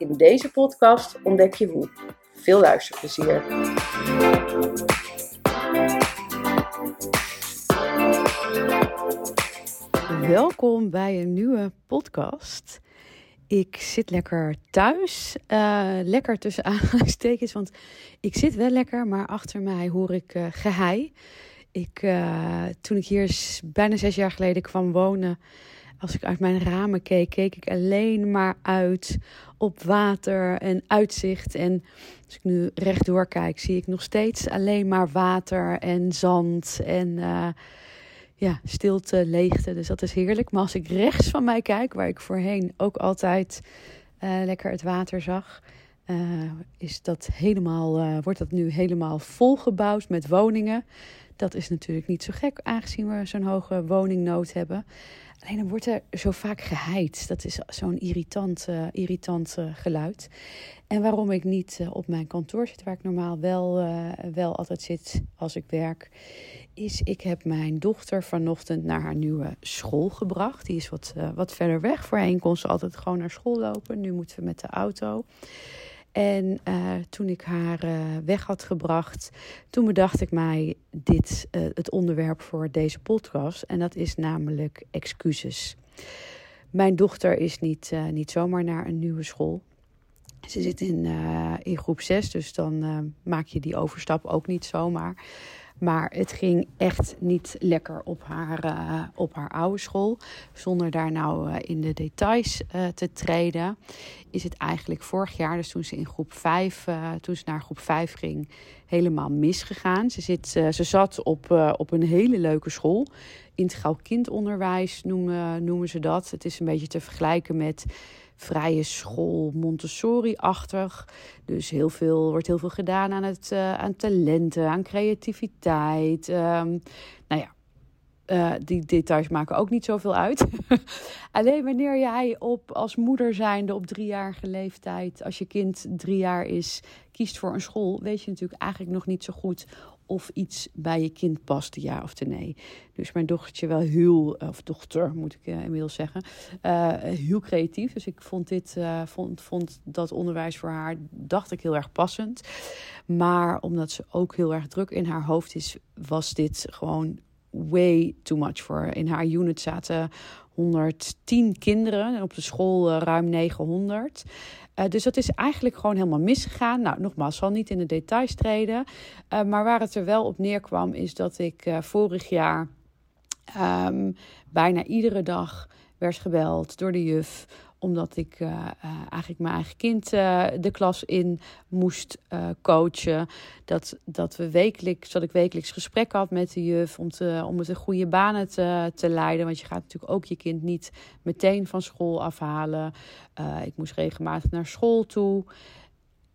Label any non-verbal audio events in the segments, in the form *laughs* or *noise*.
In deze podcast ontdek je hoe. Veel luisterplezier. Welkom bij een nieuwe podcast. Ik zit lekker thuis. Uh, lekker tussen *laughs* aanhalingstekens, want ik zit wel lekker, maar achter mij hoor ik uh, gehei. Ik, uh, toen ik hier bijna zes jaar geleden kwam wonen, als ik uit mijn ramen keek, keek ik alleen maar uit op water en uitzicht. En als ik nu rechtdoor kijk, zie ik nog steeds alleen maar water en zand en uh, ja, stilte, leegte. Dus dat is heerlijk. Maar als ik rechts van mij kijk, waar ik voorheen ook altijd uh, lekker het water zag, uh, is dat helemaal, wordt dat nu helemaal volgebouwd met woningen. Dat is natuurlijk niet zo gek, aangezien we zo'n hoge woningnood hebben. Alleen dan wordt er zo vaak geheid. Dat is zo'n irritant, uh, irritant uh, geluid. En waarom ik niet uh, op mijn kantoor zit, waar ik normaal wel, wel altijd zit als ik werk, is ik heb mijn dochter vanochtend naar haar nieuwe school gebracht. Die is wat, wat verder weg. Voorheen kon ze altijd gewoon naar school lopen. Nu moeten we met de auto. En uh, toen ik haar uh, weg had gebracht, toen bedacht ik mij dit, uh, het onderwerp voor deze podcast. En dat is namelijk excuses. Mijn dochter is niet, niet zomaar naar een nieuwe school. Ze zit in, in groep 6, dus dan maak je die overstap ook niet zomaar. Maar het ging echt niet lekker op haar, uh, op haar oude school. Zonder daar nou uh, in de details uh, te treden, is het eigenlijk vorig jaar, dus toen ze in groep 5, toen ze naar groep 5 ging, helemaal misgegaan. Ze, zit, ze zat op, op een hele leuke school. Integraal kindonderwijs noemen, noemen ze dat. Het is een beetje te vergelijken met vrije school, Montessori-achtig. Dus heel veel, wordt heel veel gedaan aan, het, uh, aan talenten, aan creativiteit. Um, nou ja, uh, die details maken ook niet zoveel uit. *laughs* Alleen wanneer jij op, als moeder zijnde op driejarige leeftijd, als je kind drie jaar is, kiest voor een school, weet je natuurlijk eigenlijk nog niet zo goed of iets bij je kind past, ja of nee. Dus mijn dochtertje wel heel, of dochter moet ik uh, inmiddels zeggen, uh, heel creatief. Dus ik vond dit, vond, vond dat onderwijs voor haar, dacht ik heel erg passend. Maar omdat ze ook heel erg druk in haar hoofd is, was dit gewoon way too much voor. In haar unit zaten 110 kinderen en op de school ruim 900. Uh, dus dat is eigenlijk gewoon helemaal misgegaan. Nou, nogmaals, zal niet in de details treden. Uh, maar waar het er wel op neerkwam, is dat ik vorig jaar um, bijna iedere dag werd gebeld door de juf omdat ik uh, uh, eigenlijk mijn eigen kind uh, de klas in moest coachen. Dat, dat, we wekelijks, dat ik wekelijks gesprek had met de juf om, te, om het een goede banen te, te leiden. Want je gaat natuurlijk ook je kind niet meteen van school afhalen. ik moest regelmatig naar school toe.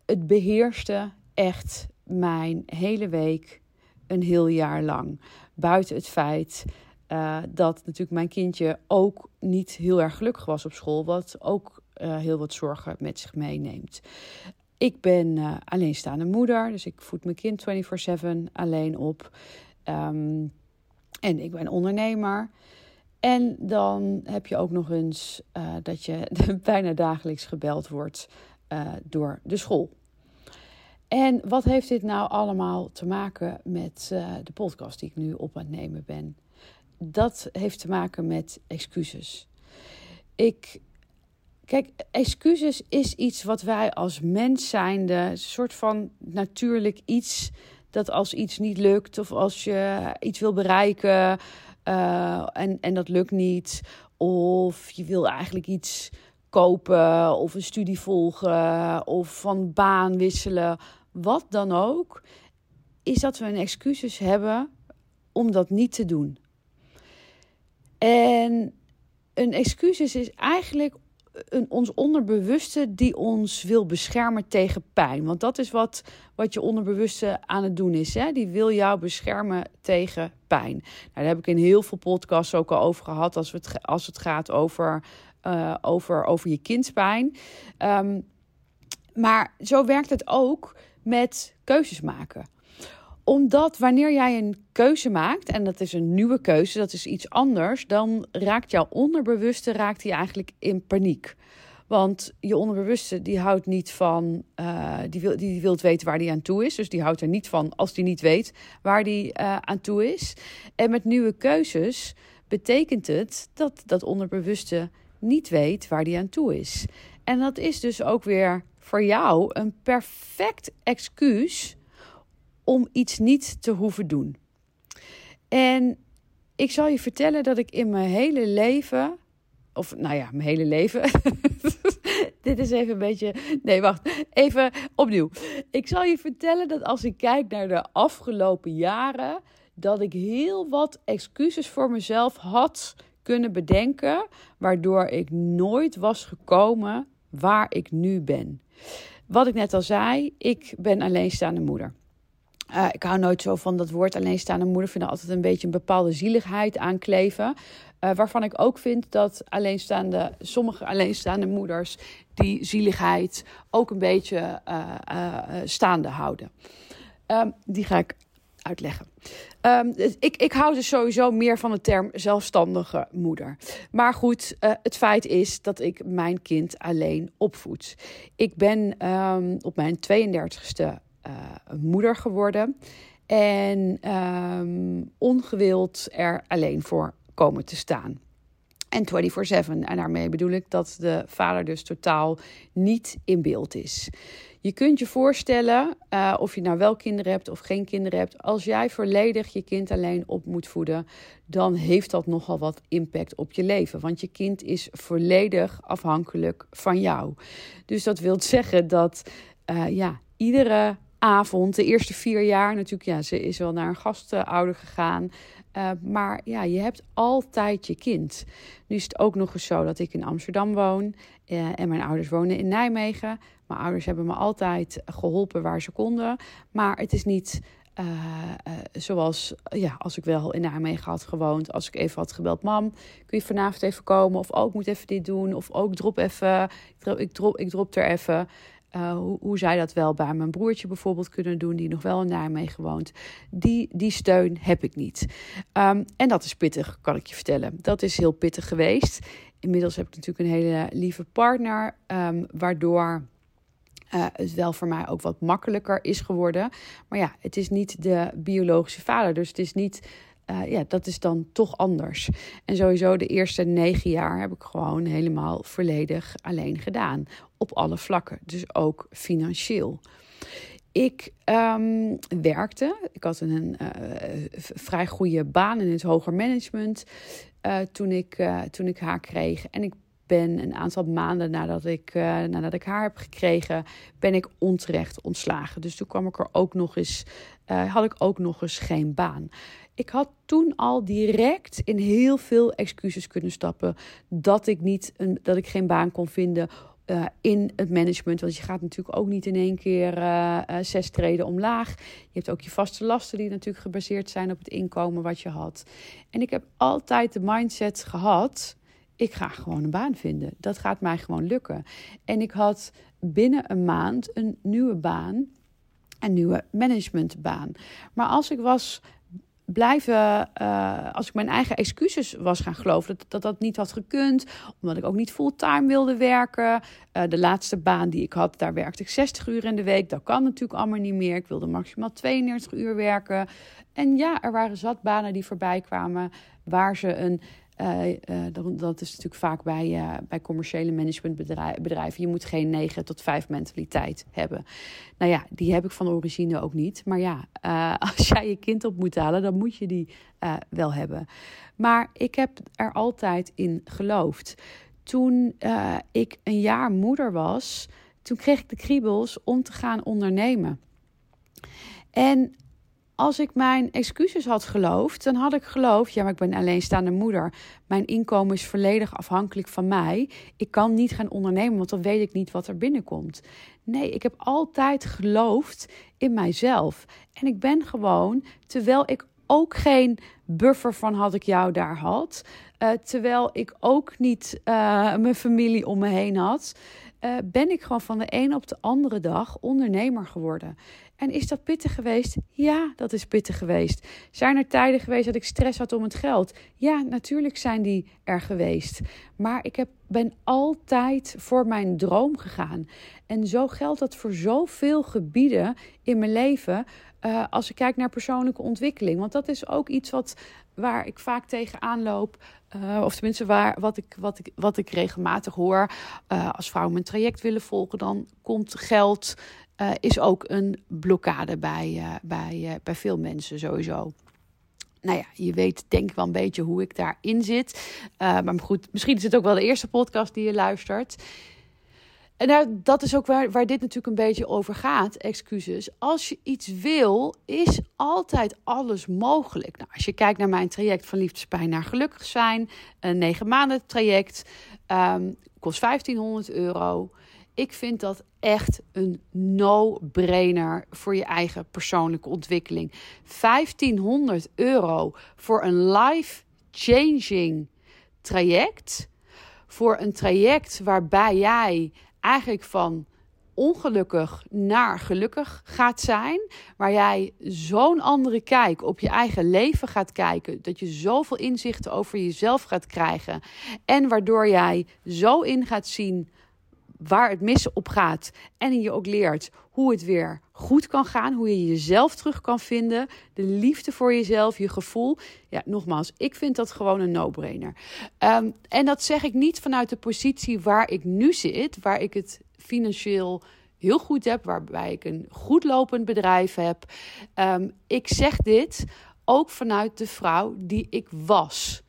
Het beheerste echt mijn hele week een heel jaar lang. Buiten het feit uh, dat natuurlijk mijn kindje ook niet heel erg gelukkig was op school, wat ook uh, heel wat zorgen met zich meeneemt. Ik ben uh, alleenstaande moeder, dus ik voed mijn kind 24/7 alleen op. Um, en ik ben ondernemer. En dan heb je ook nog eens dat je *laughs* bijna dagelijks gebeld wordt door de school. En wat heeft dit nou allemaal te maken met de podcast die ik nu op aan het nemen ben? Dat heeft te maken met excuses. Ik, kijk, excuses is iets wat wij als mens zijnde, een soort van natuurlijk iets dat als iets niet lukt of als je iets wil bereiken uh, en, en dat lukt niet, of je wil eigenlijk iets kopen of een studie volgen of van baan wisselen, wat dan ook, is dat we een excuses hebben om dat niet te doen. En een excuus is eigenlijk een, ons onderbewuste die ons wil beschermen tegen pijn. Want dat is wat, wat je onderbewuste aan het doen is. Hè? Die wil jou beschermen tegen pijn. Nou, daar heb ik in heel veel podcasts ook al over gehad. Als, het, als het gaat over, uh, over, over je kindspijn. Um, maar zo werkt het ook met keuzes maken omdat wanneer jij een keuze maakt, en dat is een nieuwe keuze, dat is iets anders, dan raakt jouw onderbewuste raakt die eigenlijk in paniek. Want je onderbewuste die houdt niet van, uh, die, wil, die wil weten waar die aan toe is. Dus die houdt er niet van als die niet weet waar die uh, aan toe is. En met nieuwe keuzes betekent het dat dat onderbewuste niet weet waar die aan toe is. En dat is dus ook weer voor jou een perfect excuus om iets niet te hoeven doen. En ik zal je vertellen dat ik in mijn hele leven, of nou ja, mijn hele leven. *laughs* Dit is even een beetje. Nee, wacht. Even opnieuw. Ik zal je vertellen dat als ik kijk naar de afgelopen jaren, dat ik heel wat excuses voor mezelf had kunnen bedenken, waardoor ik nooit was gekomen waar ik nu ben. Wat ik net al zei, ik ben alleenstaande moeder. Uh, ik hou nooit zo van dat woord alleenstaande moeder. Ik vind er altijd een beetje een bepaalde zieligheid aankleven. Uh, waarvan ik ook vind dat alleenstaande, sommige alleenstaande moeders die zieligheid ook een beetje uh, staande houden. Um, die ga ik uitleggen. Um, ik, ik hou dus sowieso meer van de term zelfstandige moeder. Maar goed, het feit is dat ik mijn kind alleen opvoed. Ik ben um, op mijn 32e uh, moeder geworden. En um, ongewild er alleen voor komen te staan. En 24-7. En daarmee bedoel ik dat de vader dus totaal niet in beeld is. Je kunt je voorstellen, uh, of je nou wel kinderen hebt of geen kinderen hebt, als jij volledig je kind alleen op moet voeden, dan heeft dat nogal wat impact op je leven. Want je kind is volledig afhankelijk van jou. Dus dat wil zeggen dat uh, ja, iedere avond, de eerste vier jaar natuurlijk, ja, ze is wel naar een gastouder gegaan. Uh, maar ja, je hebt altijd je kind. Nu is het ook nog eens zo dat ik in Amsterdam woon uh, en mijn ouders wonen in Nijmegen. Mijn ouders hebben me altijd geholpen waar ze konden. Maar het is niet uh, zoals ja, als ik wel in Nijmegen had gewoond. Als ik even had gebeld, mam, kun je vanavond even komen? Of ook oh, moet even dit doen. Of ook drop even, ik drop, ik drop er even. Uh, hoe, zij dat wel bij mijn broertje bijvoorbeeld kunnen doen, die nog wel in Nijmegen woont. Die, die steun heb ik niet. Um, en dat is pittig, kan ik je vertellen. Dat is heel pittig geweest. Inmiddels heb ik natuurlijk een hele lieve partner, um, waardoor. Uh, het wel voor mij ook wat makkelijker is geworden. Maar ja, het is niet de biologische vader. Dus het is niet uh, ja, dat is dan toch anders. En sowieso de eerste negen jaar heb ik gewoon helemaal volledig alleen gedaan. Op alle vlakken, dus ook financieel. Ik um, werkte, ik had een uh, vrij goede baan in het hoger management uh, toen, ik, toen ik haar kreeg. En ik ben een aantal maanden nadat ik, nadat ik haar heb gekregen, ben ik onterecht ontslagen. Dus toen kwam ik er ook nog eens, had ik ook nog eens geen baan. Ik had toen al direct in heel veel excuses kunnen stappen dat ik, niet een, dat ik geen baan kon vinden uh, in het management. Want je gaat natuurlijk ook niet in één keer uh, zes treden omlaag. Je hebt ook je vaste lasten die natuurlijk gebaseerd zijn op het inkomen wat je had. En ik heb altijd de mindset gehad. Ik ga gewoon een baan vinden. Dat gaat mij gewoon lukken. En ik had binnen een maand een nieuwe baan. Een nieuwe managementbaan. Maar als ik was blijven, uh, als ik mijn eigen excuses was gaan geloven, dat, dat niet had gekund, omdat ik ook niet fulltime wilde werken. Uh, de laatste baan die ik had, daar werkte ik 60 uur in de week. Dat kan natuurlijk allemaal niet meer. Ik wilde maximaal 32 uur werken. En ja, er waren zat banen die voorbij kwamen waar ze een uh, dat, is natuurlijk vaak bij, uh, bij commerciële managementbedrijven. Je moet geen 9 tot 5 mentaliteit hebben. Nou ja, die heb ik van origine ook niet. Maar ja, *laughs* als jij je kind op moet halen, dan moet je die wel hebben. Maar ik heb er altijd in geloofd. Toen ik een jaar moeder was, toen kreeg ik de kriebels om te gaan ondernemen. En als ik mijn excuses had geloofd, dan had ik geloofd, ja, maar ik ben alleenstaande moeder. Mijn inkomen is volledig afhankelijk van mij. Ik kan niet gaan ondernemen, want dan weet ik niet wat er binnenkomt. Nee, ik heb altijd geloofd in mijzelf. En ik ben gewoon, terwijl ik ook geen buffer van had ik jou daar had, uh, terwijl ik ook niet uh, mijn familie om me heen had, uh, ben ik gewoon van de een op de andere dag ondernemer geworden. En is dat pittig geweest? Ja, dat is pittig geweest. Zijn er tijden geweest dat ik stress had om het geld? Ja, natuurlijk zijn die er geweest. Maar ik heb, ben altijd voor mijn droom gegaan. En zo geldt dat voor zoveel gebieden in mijn leven. Uh, als ik kijk naar persoonlijke ontwikkeling. Want dat is ook iets wat, waar ik vaak tegenaan loop. Uh, of tenminste, waar, wat, ik, wat, ik, wat ik regelmatig hoor. Uh, als vrouwen mijn traject willen volgen, dan komt geld uh, is ook een blokkade bij, bij, bij veel mensen sowieso. Nou ja, je weet denk ik wel een beetje hoe ik daarin zit. maar goed, misschien is het ook wel de eerste podcast die je luistert. En nou, dat is ook waar, waar dit natuurlijk een beetje over gaat, excuses. Als je iets wil, is altijd alles mogelijk. Nou, als je kijkt naar mijn traject van liefdespijn naar gelukkig zijn, een negen maanden traject, um, kost 1500 euro. Ik vind dat echt een no-brainer voor je eigen persoonlijke ontwikkeling. 1500 euro voor een life-changing traject. Voor een traject waarbij jij eigenlijk van ongelukkig naar gelukkig gaat zijn. Waar jij zo'n andere kijk op je eigen leven gaat kijken. Dat je zoveel inzichten over jezelf gaat krijgen. En waardoor jij zo in gaat zien waar het mis op gaat. En je ook leert hoe het weer goed kan gaan. Hoe je jezelf terug kan vinden. De liefde voor jezelf, je gevoel. Ja, nogmaals, ik vind dat gewoon een no-brainer. Um, en dat zeg ik niet vanuit de positie waar ik nu zit. Waar ik het financieel heel goed heb. Waarbij ik een goed lopend bedrijf heb. Um, ik zeg dit ook vanuit de vrouw die ik was.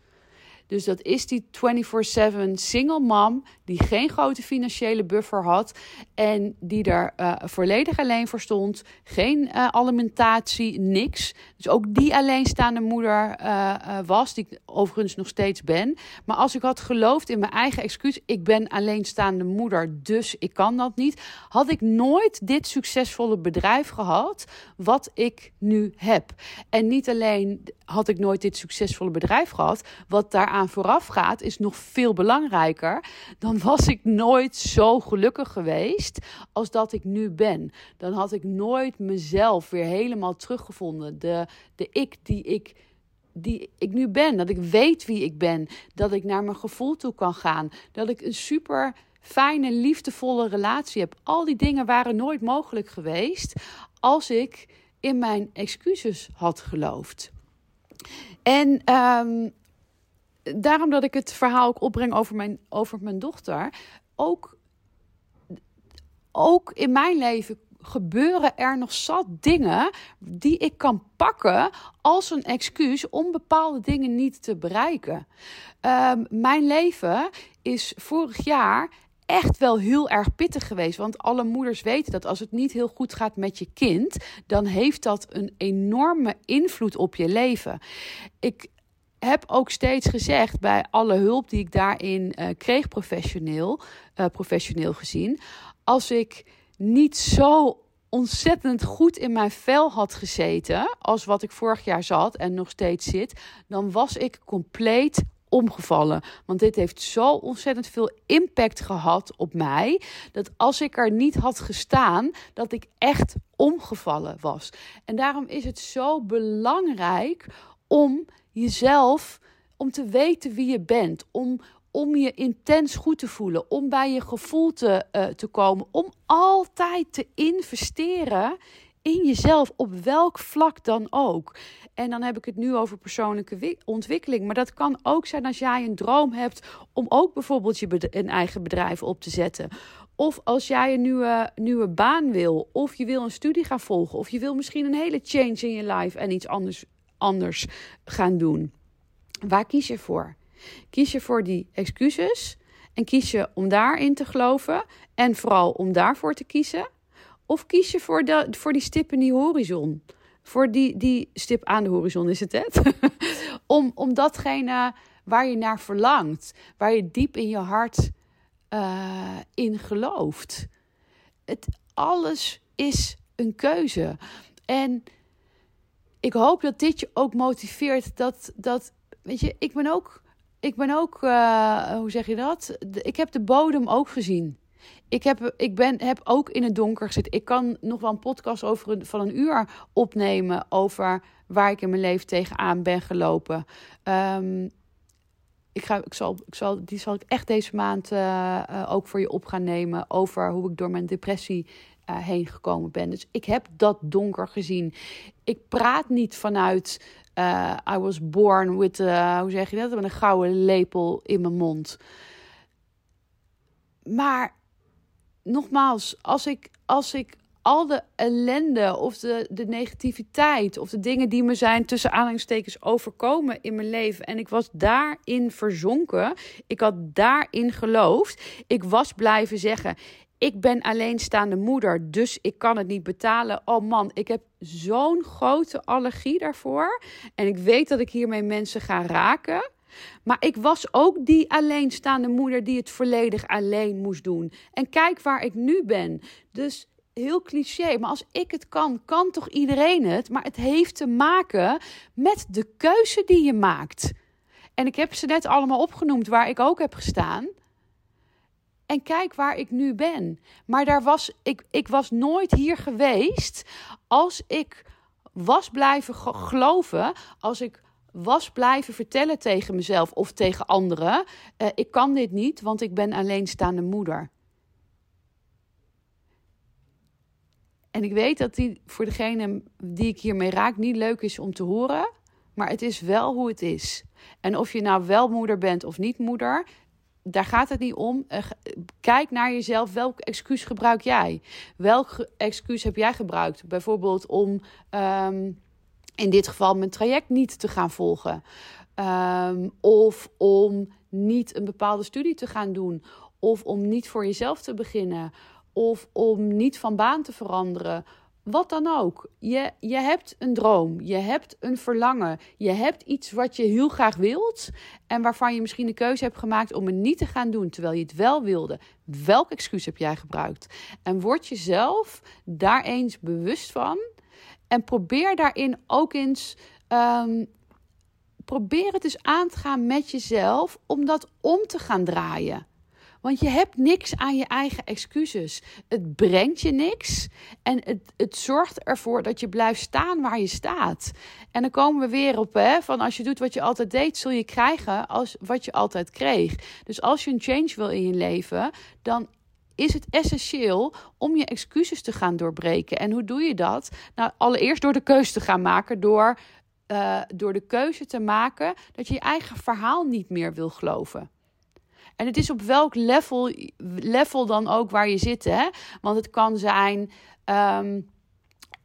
Dus dat is die 24/7 single mom die geen grote financiële buffer had en die daar uh, volledig alleen voor stond. Geen uh, alimentatie, niks. Dus ook die alleenstaande moeder uh, was, die ik overigens nog steeds ben. Maar als ik had geloofd in mijn eigen excuus, ik ben alleenstaande moeder, dus ik kan dat niet, had ik nooit dit succesvolle bedrijf gehad wat ik nu heb. En niet alleen had ik nooit dit succesvolle bedrijf gehad, wat daaraan vooraf gaat, is nog veel belangrijker. Dan was ik nooit zo gelukkig geweest als dat ik nu ben. Dan had ik nooit mezelf weer helemaal teruggevonden. De, de ik die ik die ik nu ben. Dat ik weet wie ik ben. Dat ik naar mijn gevoel toe kan gaan. Dat ik een super fijne, liefdevolle relatie heb. Al die dingen waren nooit mogelijk geweest als ik in mijn excuses had geloofd. En um, daarom dat ik het verhaal ook opbreng over mijn, over mijn dochter. Ook, ook in mijn leven gebeuren er nog zat dingen die ik kan pakken als een excuus om bepaalde dingen niet te bereiken. Um, mijn leven is vorig jaar echt wel heel erg pittig geweest. Want alle moeders weten dat als het niet heel goed gaat met je kind, dan heeft dat een enorme invloed op je leven. Ik heb ook steeds gezegd bij alle hulp die ik daarin uh, kreeg, professioneel, uh, professioneel gezien, als ik niet zo ontzettend goed in mijn vel had gezeten als wat ik vorig jaar zat en nog steeds zit, dan was ik compleet omgevallen. Want dit heeft zo ontzettend veel impact gehad op mij. Dat als ik er niet had gestaan, dat ik echt omgevallen was. En daarom is het zo belangrijk om jezelf, om te weten wie je bent. Om, om je intens goed te voelen. Om bij je gevoel te, uh, te komen. Om altijd te investeren in jezelf, op welk vlak dan ook. En dan heb ik het nu over persoonlijke ontwikkeling. Maar dat kan ook zijn als jij een droom hebt om ook bijvoorbeeld je een eigen bedrijf op te zetten. Of als jij een nieuwe, nieuwe baan wil. Of je wil een studie gaan volgen. Of je wil misschien een hele change in je life en iets anders, anders gaan doen. Waar kies je voor? Kies je voor die excuses? En kies je om daarin te geloven? En vooral om daarvoor te kiezen? Of kies je voor, de, voor die stip in die horizon? Voor die, die stip aan de horizon is het, hè? *laughs* om, om datgene waar je naar verlangt, waar je diep in je hart uh, in gelooft. Het, alles is een keuze. En ik hoop dat dit je ook motiveert. Dat, dat weet je, ik ben ook, ik ben ook, uh, hoe zeg je dat? Ik heb de bodem ook gezien. Ik, heb, ik ben, heb ook in het donker gezeten. Ik kan nog wel een podcast over een, van een uur opnemen over waar ik in mijn leven tegenaan ben gelopen. Um, ik, ga, ik, zal, ik zal, die zal ik echt deze maand uh, uh, ook voor je op gaan nemen. Over hoe ik door mijn depressie uh, heen gekomen ben. Dus ik heb dat donker gezien. Ik praat niet vanuit. I was born with. hoe zeg je dat? Met een gouden lepel in mijn mond. Maar nogmaals, als ik, als ik al de ellende of de, de negativiteit of de dingen die me zijn tussen aanhalingstekens overkomen in mijn leven. En ik was daarin verzonken. Ik had daarin geloofd. Ik was blijven zeggen. Ik ben alleenstaande moeder, dus ik kan het niet betalen. Oh man, ik heb zo'n grote allergie daarvoor. En ik weet dat ik hiermee mensen ga raken. Maar ik was ook die alleenstaande moeder die het volledig alleen moest doen. En kijk waar ik nu ben. Dus heel cliché, maar als ik het kan, kan toch iedereen het? Maar het heeft te maken met de keuze die je maakt. En ik heb ze net allemaal opgenoemd waar ik ook heb gestaan. En kijk waar ik nu ben. Maar daar was, ik, ik was nooit hier geweest als ik was blijven geloven, als ik was blijven vertellen tegen mezelf of tegen anderen: uh, ik kan dit niet, want ik ben alleenstaande moeder. En ik weet dat die voor degene die ik hiermee raak niet leuk is om te horen. Maar het is wel hoe het is. En of je nou wel moeder bent of niet moeder, daar gaat het niet om. Eh, kijk naar jezelf. Welk excuus gebruik jij? Welk excuus heb jij gebruikt? Bijvoorbeeld om ehm, in dit geval mijn traject niet te gaan volgen. Um, of om niet een bepaalde studie te gaan doen. Of om niet voor jezelf te beginnen of om niet van baan te veranderen. Wat dan ook. Je, je hebt een droom, je hebt een verlangen, je hebt iets wat je heel graag wilt en waarvan je misschien de keuze hebt gemaakt om het niet te gaan doen terwijl je het wel wilde. Welk excuus heb jij gebruikt? En word jezelf daar eens bewust van en probeer daarin ook eens. Um, probeer het eens aan te gaan met jezelf om dat om te gaan draaien. Want je hebt niks aan je eigen excuses. Het brengt je niks. En het, het zorgt ervoor dat je blijft staan waar je staat. En dan komen we weer op, hè, van als je doet wat je altijd deed, zul je krijgen als wat je altijd kreeg. Dus als je een change wil in je leven, dan is het essentieel om je excuses te gaan doorbreken. En hoe doe je dat? Nou, allereerst door de keuze te gaan maken, door, uh, door de keuze te maken dat je je eigen verhaal niet meer wil geloven. En het is op welk level, level dan ook waar je zit. Hè? Want het kan zijn. Um,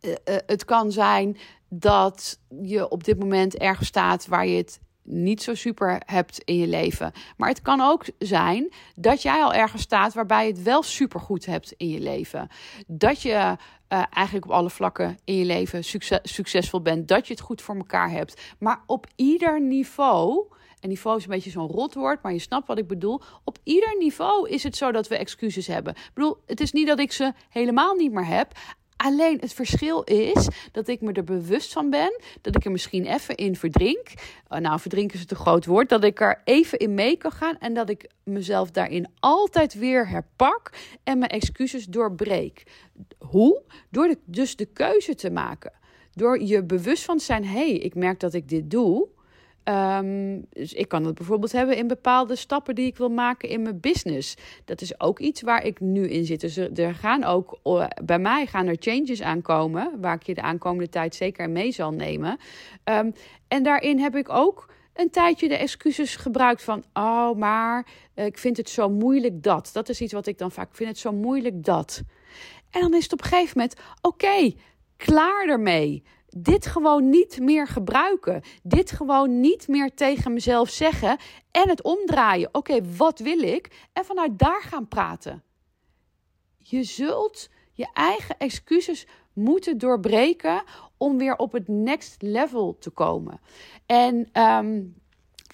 uh, uh, het kan zijn dat je op dit moment ergens staat waar je het niet zo super hebt in je leven. Maar het kan ook zijn dat jij al ergens staat waarbij je het wel super goed hebt in je leven. Dat je uh, eigenlijk op alle vlakken in je leven succes, succesvol bent. Dat je het goed voor elkaar hebt. Maar op ieder niveau en niveau is een beetje zo'n rotwoord, maar je snapt wat ik bedoel. Op ieder niveau is het zo dat we excuses hebben. Ik bedoel, het is niet dat ik ze helemaal niet meer heb. Alleen het verschil is dat ik me er bewust van ben. Dat ik er misschien even in verdrink. Uh, nou, verdrinken is het een groot woord. Dat ik er even in mee kan gaan. En dat ik mezelf daarin altijd weer herpak. En mijn excuses doorbreek. Hoe? Door dus de keuze te maken. Door je bewust van te zijn: hé, hey, ik merk dat ik dit doe. Um, dus ik kan het bijvoorbeeld hebben in bepaalde stappen die ik wil maken in mijn business. Dat is ook iets waar ik nu in zit. Dus er, gaan ook bij mij gaan er changes aankomen, waar ik je de aankomende tijd zeker mee zal nemen. Um, en daarin heb ik ook een tijdje de excuses gebruikt van, oh, maar uh, ik vind het zo moeilijk dat. Dat is iets wat ik dan vaak vind het zo moeilijk dat. En dan is het op een gegeven moment, oké, klaar ermee dit gewoon niet meer gebruiken. Dit gewoon niet meer tegen mezelf zeggen en het omdraaien. Oké, wat wil ik? En vanuit daar gaan praten. Je zult je eigen excuses moeten doorbreken om weer op het next level te komen. En ehm,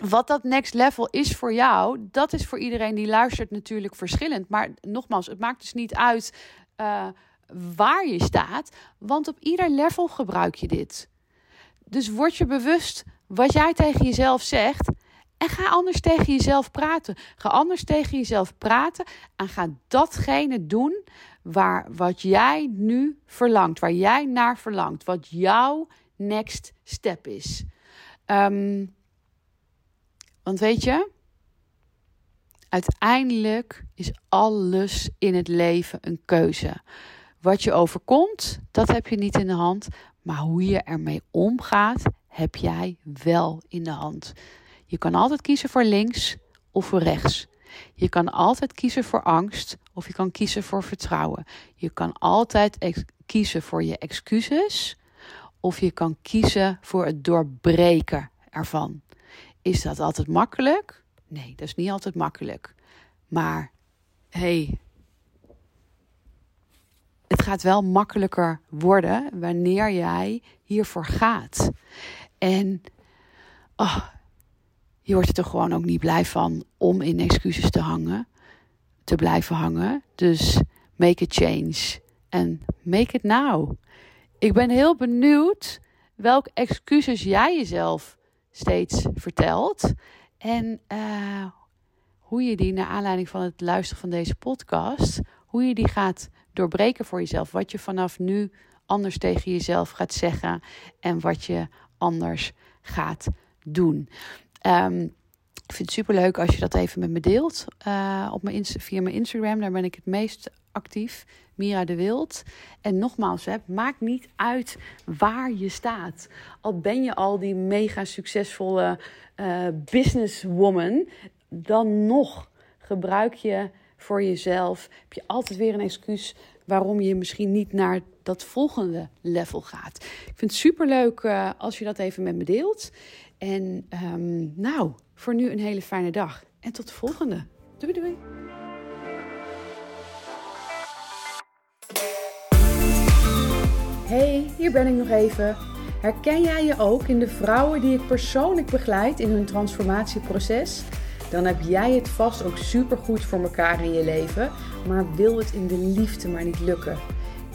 wat dat next level is voor jou, dat is voor iedereen die luistert natuurlijk verschillend. Maar nogmaals, het maakt dus niet uit uh, waar je staat, want op ieder level gebruik je dit. Dus word je bewust wat jij tegen jezelf zegt en ga anders tegen jezelf praten. Ga anders tegen jezelf praten en ga datgene doen waar wat jij nu verlangt, waar jij naar verlangt, wat jouw next step is. Um, want weet je, uiteindelijk is alles in het leven een keuze. Wat je overkomt, dat heb je niet in de hand. Maar hoe je ermee omgaat, heb jij wel in de hand. Je kan altijd kiezen voor links of voor rechts. Je kan altijd kiezen voor angst of je kan kiezen voor vertrouwen. Je kan altijd kiezen voor je excuses of je kan kiezen voor het doorbreken ervan. Is dat altijd makkelijk? Nee, dat is niet altijd makkelijk. Maar hey, gaat wel makkelijker worden wanneer jij hiervoor gaat. En oh, je wordt er toch gewoon ook niet blij van om in excuses te hangen, te blijven hangen. Dus make a change en make it now. Ik ben heel benieuwd welke excuses jij jezelf steeds vertelt. En uh, hoe je die, naar aanleiding van het luisteren van deze podcast, hoe je die gaat doorbreken voor jezelf. Wat je vanaf nu anders tegen jezelf gaat zeggen en wat je anders gaat doen. Um, ik vind het superleuk als je dat even met me deelt. Uh, op mijn, via mijn Instagram, daar ben ik het meest actief. Mira de Wild. En nogmaals, het maakt niet uit waar je staat. Al ben je al die mega succesvolle uh, businesswoman, dan nog gebruik je voor jezelf. Heb je altijd weer een excuus waarom je misschien niet naar dat volgende level gaat. Ik vind het superleuk uh, als je dat even met me deelt. En um, nou, voor nu een hele fijne dag. En tot de volgende. Doei doei. Hey, hier ben ik nog even. Herken jij je ook in de vrouwen die ik persoonlijk begeleid in hun transformatieproces? Dan heb jij het vast ook supergoed voor elkaar in je leven, maar wil het in de liefde maar niet lukken.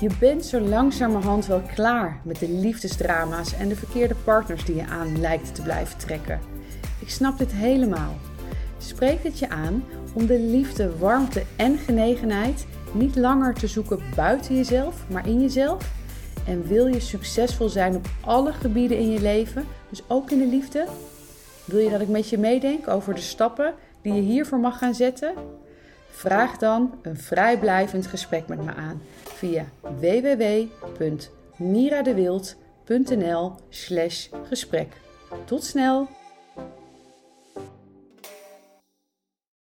Je bent zo langzamerhand wel klaar met de liefdesdrama's en de verkeerde partners die je aan lijkt te blijven trekken. Ik snap dit helemaal. Spreek het je aan om de liefde, warmte en genegenheid niet langer te zoeken buiten jezelf, maar in jezelf? En wil je succesvol zijn op alle gebieden in je leven, dus ook in de liefde? Wil je dat ik met je meedenk over de stappen die je hiervoor mag gaan zetten? Vraag dan een vrijblijvend gesprek met me aan via www.miradewild.nl/gesprek. Tot snel!